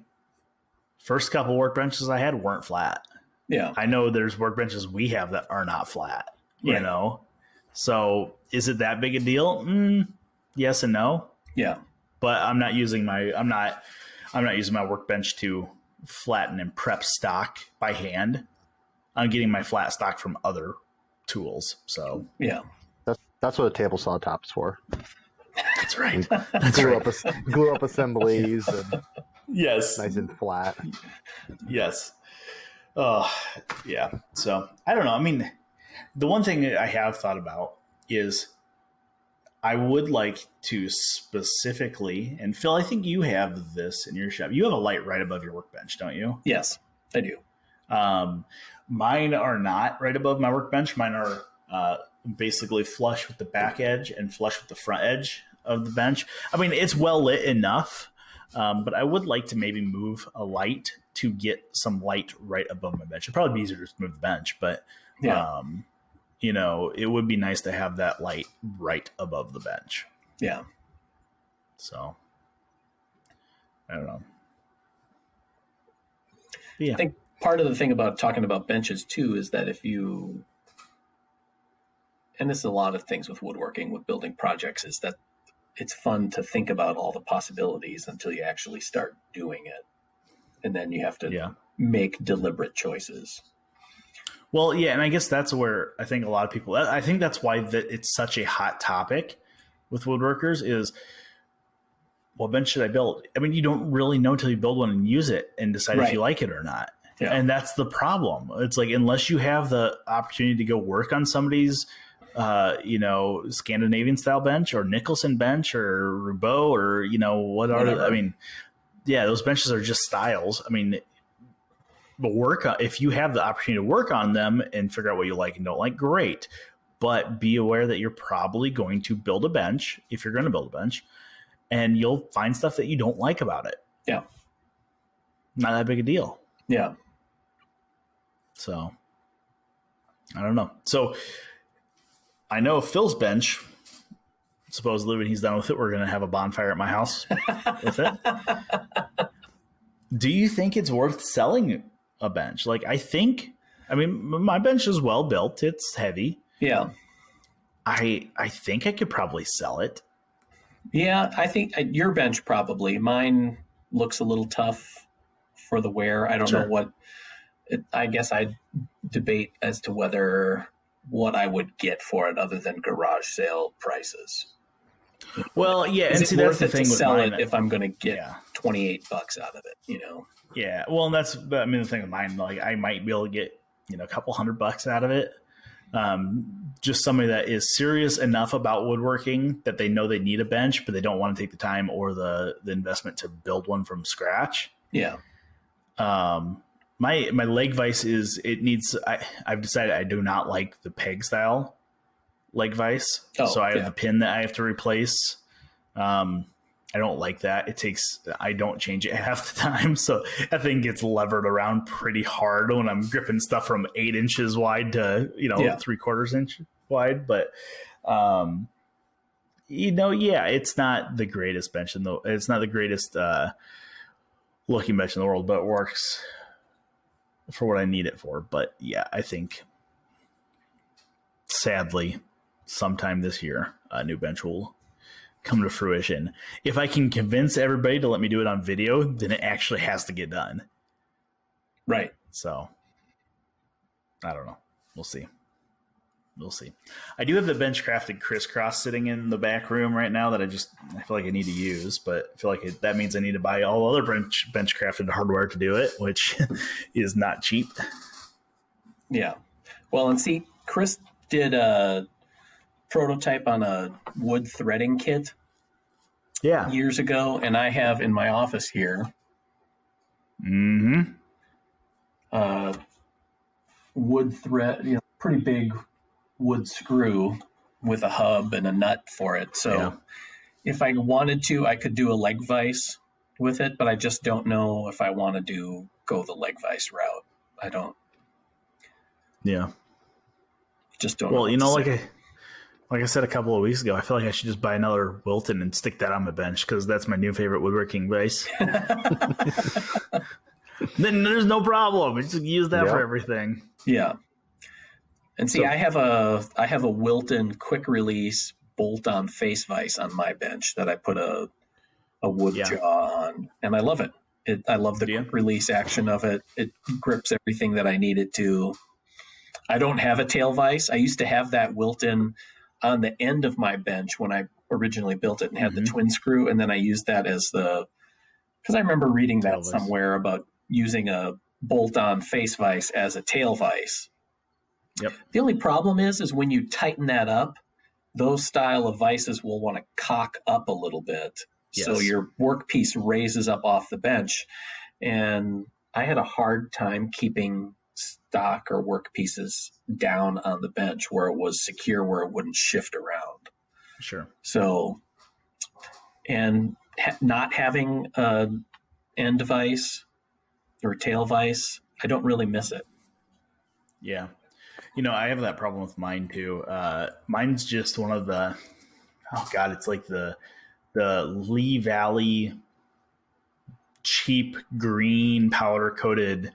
first couple workbenches I had weren't flat. Yeah. I know there's workbenches we have that are not flat, you Right. know? So is it that big a deal? Mm, yes and no. Yeah. But I'm not using my I'm not I'm not using my workbench to flatten and prep stock by hand. I'm getting my flat stock from other tools. So Yeah. That's that's what a table saw top's for. That's right. <laughs> That's glue right. up glue up assemblies and <laughs> Yes. nice and flat. Yes. Oh, yeah. So I don't know. I mean, the one thing I have thought about is I would like to specifically, and Phil, I think you have this in your shop. You have a light right above your workbench, don't you? Yes, I do. Um, mine are not right above my workbench. Mine are uh, basically flush with the back edge and flush with the front edge of the bench. I mean, it's well lit enough, um, but I would like to maybe move a light to get some light right above my bench. It'd probably be easier to just move the bench, but Yeah. um, you know, it would be nice to have that light right above the bench. Yeah. So I don't know. But yeah. I think part of the thing about talking about benches too is that if you and this is a lot of things with woodworking with building projects is that it's fun to think about all the possibilities until you actually start doing it and then you have to yeah. make deliberate choices Well, yeah, and I guess that's where I think a lot of people. I think that's why that it's such a hot topic with woodworkers is. What bench should I build? I mean, you don't really know until you build one and use it and decide if you like it or not. Yeah. And that's the problem. It's like unless you have the opportunity to go work on somebody's, uh, you know, Scandinavian style bench or Nicholson bench or Roubo or you know what are Whatever. I mean, yeah, those benches are just styles. I mean, but work on if you have the opportunity to work on them and figure out what you like and don't like, great. But be aware that you're probably going to build a bench if you're going to build a bench, and you'll find stuff that you don't like about it. Yeah. not that big a deal. Yeah. So I don't know. So I know Phil's bench. Supposedly, when he's done with it, we're going to have a bonfire at my house with it. Do you think it's worth selling a bench? Like, I think, I mean, my bench is well built. It's heavy. Yeah. I I think I could probably sell it. Yeah, I think uh, your bench probably. Mine looks a little tough for the wear. I don't Sure. know what. It, I guess I'd debate as to whether what I would get for it other than garage sale prices. Well, yeah, Is and see that's the thing with sell mine. it if I'm going to get yeah, 28 bucks out of it? You know. yeah. Well, and that's I mean the thing with mine. Like, I might be able to get you know a couple hundred bucks out of it. Um, just somebody that is serious enough about woodworking that they know they need a bench, but they don't want to take the time or the the investment to build one from scratch. Yeah. Um, my my leg vise is it needs. I I've decided I do not like the peg style leg vise, Oh, so I have yeah. the pin that I have to replace. Um, I don't like that. It takes I don't change it <laughs> half the time, so that thing gets levered around pretty hard when I'm gripping stuff from eight inches wide to you know Yeah. three quarters inch wide. But um, you know, yeah, it's not the greatest bench in the. It's not the greatest uh, looking bench in the world, but it works for what I need it for. But yeah, I think sadly, sometime this year, a new bench will come to fruition. If I can convince everybody to let me do it on video, then it actually has to get done. Right. So I don't know. We'll see. We'll see. I do have the Benchcrafted crisscross sitting in the back room right now that I just I feel like I need to use, but I feel like it, that means I need to buy all other bench Benchcrafted hardware to do it, which <laughs> is not cheap. Yeah. Well, and see, Chris did a prototype on a wood threading kit Yeah. years ago, and I have in my office here Mm-hmm. uh, wood thread, you know, pretty big wood screw with a hub and a nut for it. So Yeah. if I wanted to, I could do a leg vise with it, but I just don't know if I want to do go the leg vise route. I don't Yeah. just don't. Well, what you know, like. I like I said a couple of weeks ago, I feel like I should just buy another Wilton and stick that on my bench because that's my new favorite woodworking vise. <laughs> <laughs> then there's no problem. Just use that for everything. Yeah. And see, So- I have a I have a Wilton quick release bolt on face vise on my bench that I put a a wood Yeah. jaw on, and I love it. It I love the you? quick release action of it. It grips everything that I need it to. I don't have a tail vise. I used to have that Wilton on the end of my bench when I originally built it and had Mhm. the twin screw, and then I used that as the because I remember reading Tail that vise. somewhere about using a bolt on face vise as a tail vise. Yep. The only problem is, is when you tighten that up, those style of vices will want to cock up a little bit. So your workpiece raises up off the bench. And I had a hard time keeping stock or work pieces down on the bench where it was secure, where it wouldn't shift around. Sure. So, and ha- not having a end vice or tail vice, I don't really miss it. Yeah. You know, I have that problem with mine too. Uh, mine's just one of the oh god, it's like the the Lee Valley cheap green powder coated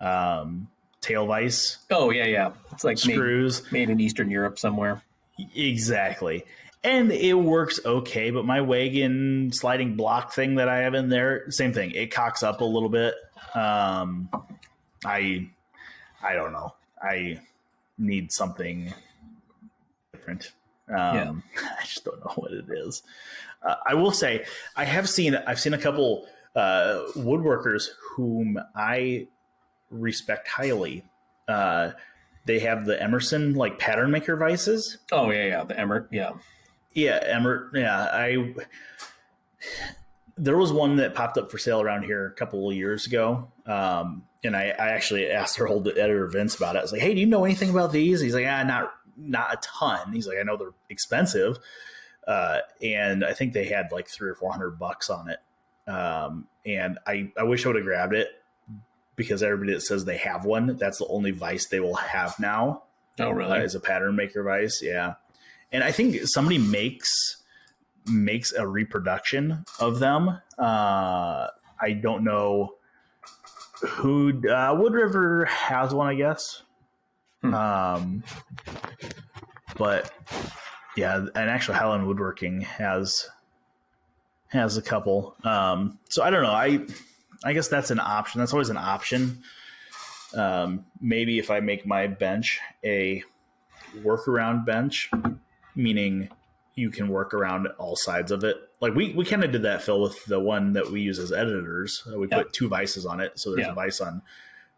um, tail vise Oh yeah, yeah. It's like made, screws. made in Eastern Europe somewhere. Exactly. And it works okay, but my wagon sliding block thing that I have in there, same thing. It cocks up a little bit. Um, I, I don't know. I need something different. Um, <laughs> I just don't know what it is. Uh, I will say I have seen I've seen a couple uh, woodworkers whom I respect highly. Uh, they have the Emmert like pattern maker vices. Oh yeah, yeah. The Emmert, yeah. Yeah, Emmert. Yeah, I. There was one that popped up for sale around here a couple of years ago, um, and I, I actually asked our old editor Vince about it. I was like, "Hey, do you know anything about these?" He's like, "Ah, not not a ton." He's like, "I know they're expensive, uh, and I think they had like three or four hundred bucks on it." um, and I I wish I would have grabbed it because everybody that says they have one, that's the only vice they will have now Oh, uh, really? as a pattern maker vice. Yeah, and I think somebody makes makes a reproduction of them. Uh, I don't know who uh, Wood River has one, I guess. Hmm. Um, but yeah, and actually Helen Woodworking has has a couple. Um, so I don't know. I I guess that's an option. That's always an option. Um, maybe if I make my bench a workaround bench, meaning you can work around all sides of it. Like we, we kind of did that, Phil, with the one that we use as editors. Uh, we Yeah. put two vices on it. So there's Yeah. a vice on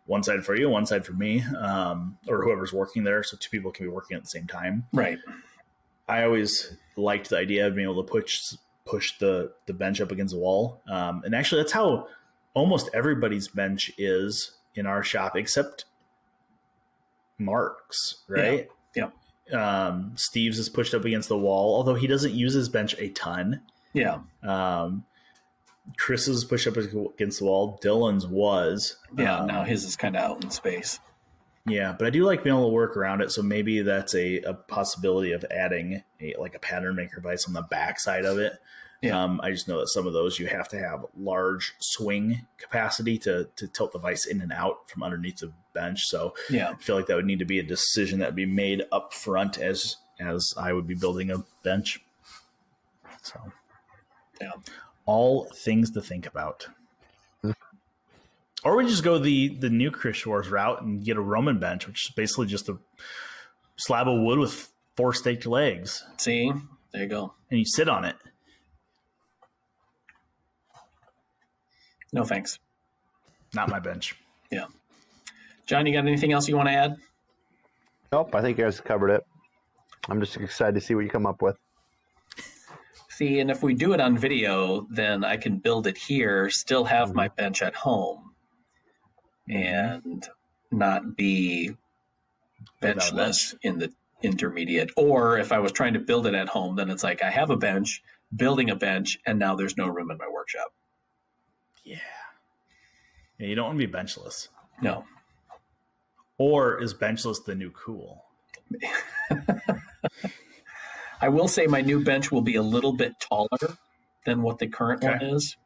one side for you, one side for me, um, or whoever's working there. So two people can be working at the same time. Right. I always liked the idea of being able to push push the the bench up against the wall. Um, and actually, that's how almost everybody's bench is in our shop, except Mark's. Right? Um, Steve's is pushed up against the wall, although he doesn't use his bench a ton. Yeah. Um, Chris's is pushed up against the wall. Dylan's was. Yeah. Um, now his is kind of out in space. yeah, but I do like being able to work around it. So maybe that's a, a possibility of adding a like a pattern maker vice on the back side of it. Yeah. Um, I just know that some of those you have to have large swing capacity to to tilt the vice in and out from underneath the bench. So Yeah. I feel like that would need to be a decision that would be made up front as as I would be building a bench. So Yeah. all things to think about. Or we just go the the new Chris Schwarz route and get a Roman bench, which is basically just a slab of wood with four staked legs, See, there you go. and you sit on it. No thanks. Not my bench. Yeah. John, you got anything else you want to add? Nope, I think you guys covered it. I'm just excited to see what you come up with. See, and if we do it on video, then I can build it here, still have my mm-hmm. bench at home, and not be benchless in the intermediate. Or if I was trying to build it at home, then it's like I have a bench, building a bench, and now there's no room in my workshop. Yeah. Yeah, you don't want to be benchless. No. Or is benchless the new cool? <laughs> I will say my new bench will be a little bit taller than what the current one is,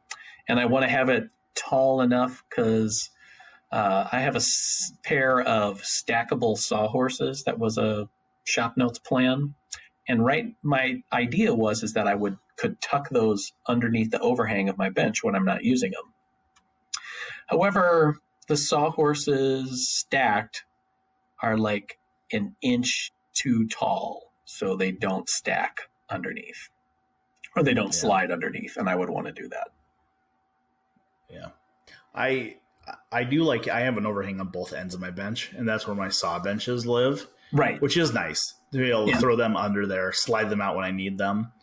and I want to have it tall enough because uh, I have a s- pair of stackable sawhorses. That was a shop notes plan, and right, my idea was is that I would could tuck those underneath the overhang of my bench when I'm not using them. However, the sawhorses stacked are like an inch too tall, so they don't stack underneath, or they don't Yeah. slide underneath, and I would want to do that. Yeah. I I do like I have an overhang on both ends of my bench, and that's where my saw benches live. Right. which is nice to be able to Yeah. throw them under there, slide them out when I need them.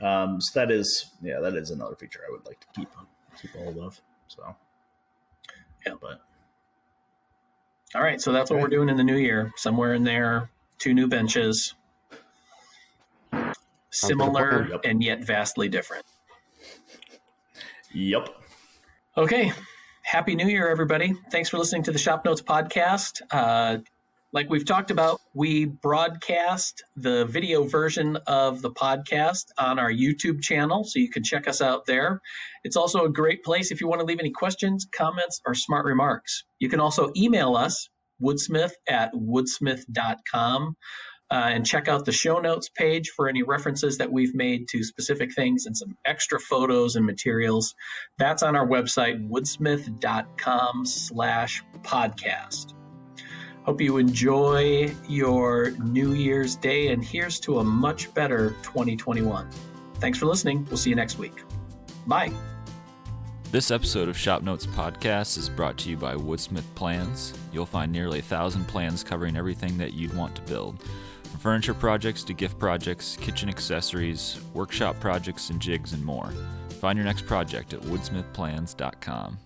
Um, so that is, yeah, that is another feature I would like to keep keep a hold of. So, Yeah. but All right. So that's what we're doing in the new year. Somewhere in there, two new benches, similar Yep. and yet vastly different. yep, Okay. Happy New Year, everybody. Thanks for listening to the Shop Notes podcast. Uh, like we've talked about, we broadcast the video version of the podcast on our YouTube channel, so you can check us out there. It's also a great place if you want to leave any questions, comments, or smart remarks. You can also email us, woodsmith at woodsmith.com. Uh, and check out the show notes page for any references that we've made to specific things and some extra photos and materials. That's on our website, woodsmith.com slash podcast. Hope you enjoy your New Year's Day, and here's to a much better 2021. Thanks for listening. We'll see you next week. Bye. This episode of Shop Notes Podcast is brought to you by Woodsmith Plans. You'll find nearly a thousand plans covering everything that you'd want to build. From furniture projects to gift projects, kitchen accessories, workshop projects, and jigs and more. Find your next project at woodsmithplans.com.